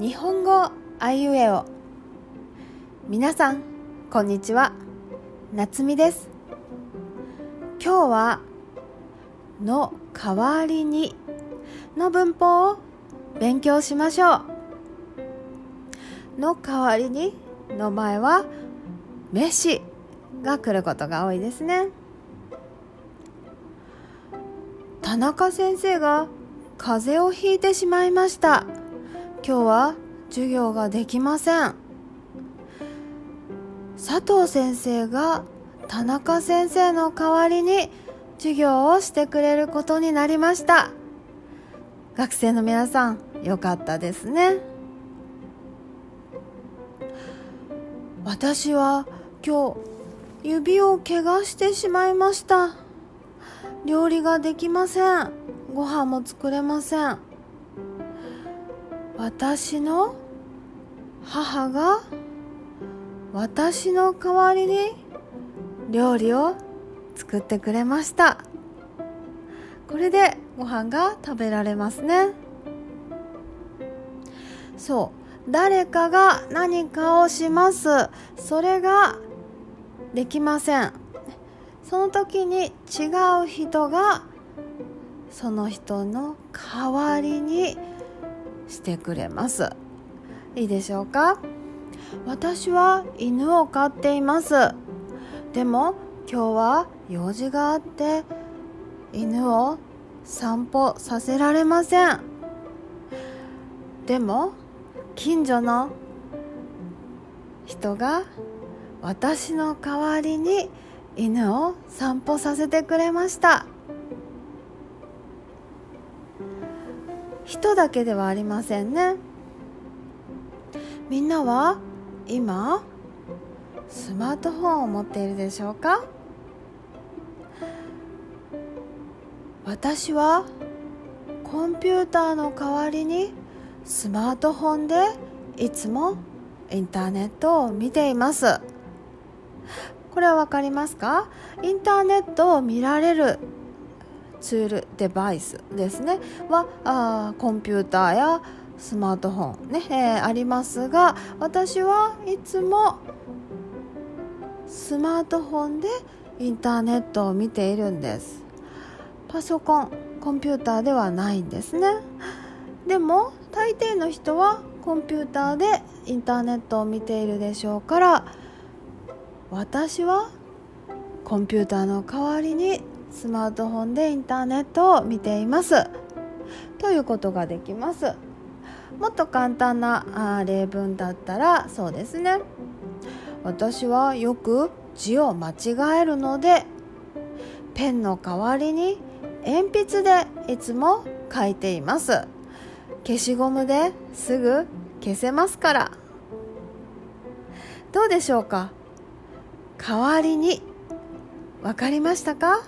日本語あいうえお。皆さんこんにちは。夏美です。今日は「の代わりに」の文法を勉強しましょう。の代わりにの前は「飯」が来ることが多いですね。田中先生が風邪をひいてしまいました。今日は授業ができません。佐藤先生が田中先生の代わりに授業をしてくれることになりました。学生の皆さんよかったですね。私は今日指を怪我してしまいました。料理ができません。ご飯も作れません。私の母が私の代わりに料理を作ってくれました。これでご飯が食べられますね。そう。誰かが何かをします。それができません。その時に違う人がその人の代わりにしてくれます。いいでしょうか？私は犬を飼っています。でも今日は用事があって犬を散歩させられません。でも近所の人が私の代わりに犬を散歩させてくれました。人だけではありませんね。みんなは今スマートフォンを持っているでしょうか？私はコンピューターの代わりにスマートフォンでいつもインターネットを見ています。これは分かりますか？インターネットを見られるツールデバイスですね。はあコンピューターやスマートフォンね、えー、ありますが私はいつもスマートフォンでインターネットを見ているんです。パソコンコンピューターではないんですね。でも大抵の人はコンピューターでインターネットを見ているでしょうから私はコンピューターの代わりにスマートフォンでインターネットを見ています。ということができます。もっと簡単な例文だったらそうですね。私はよく字を間違えるのでペンの代わりに鉛筆でいつも書いています。消しゴムですぐ消せますから。どうでしょうか？代わりに。分かりましたか？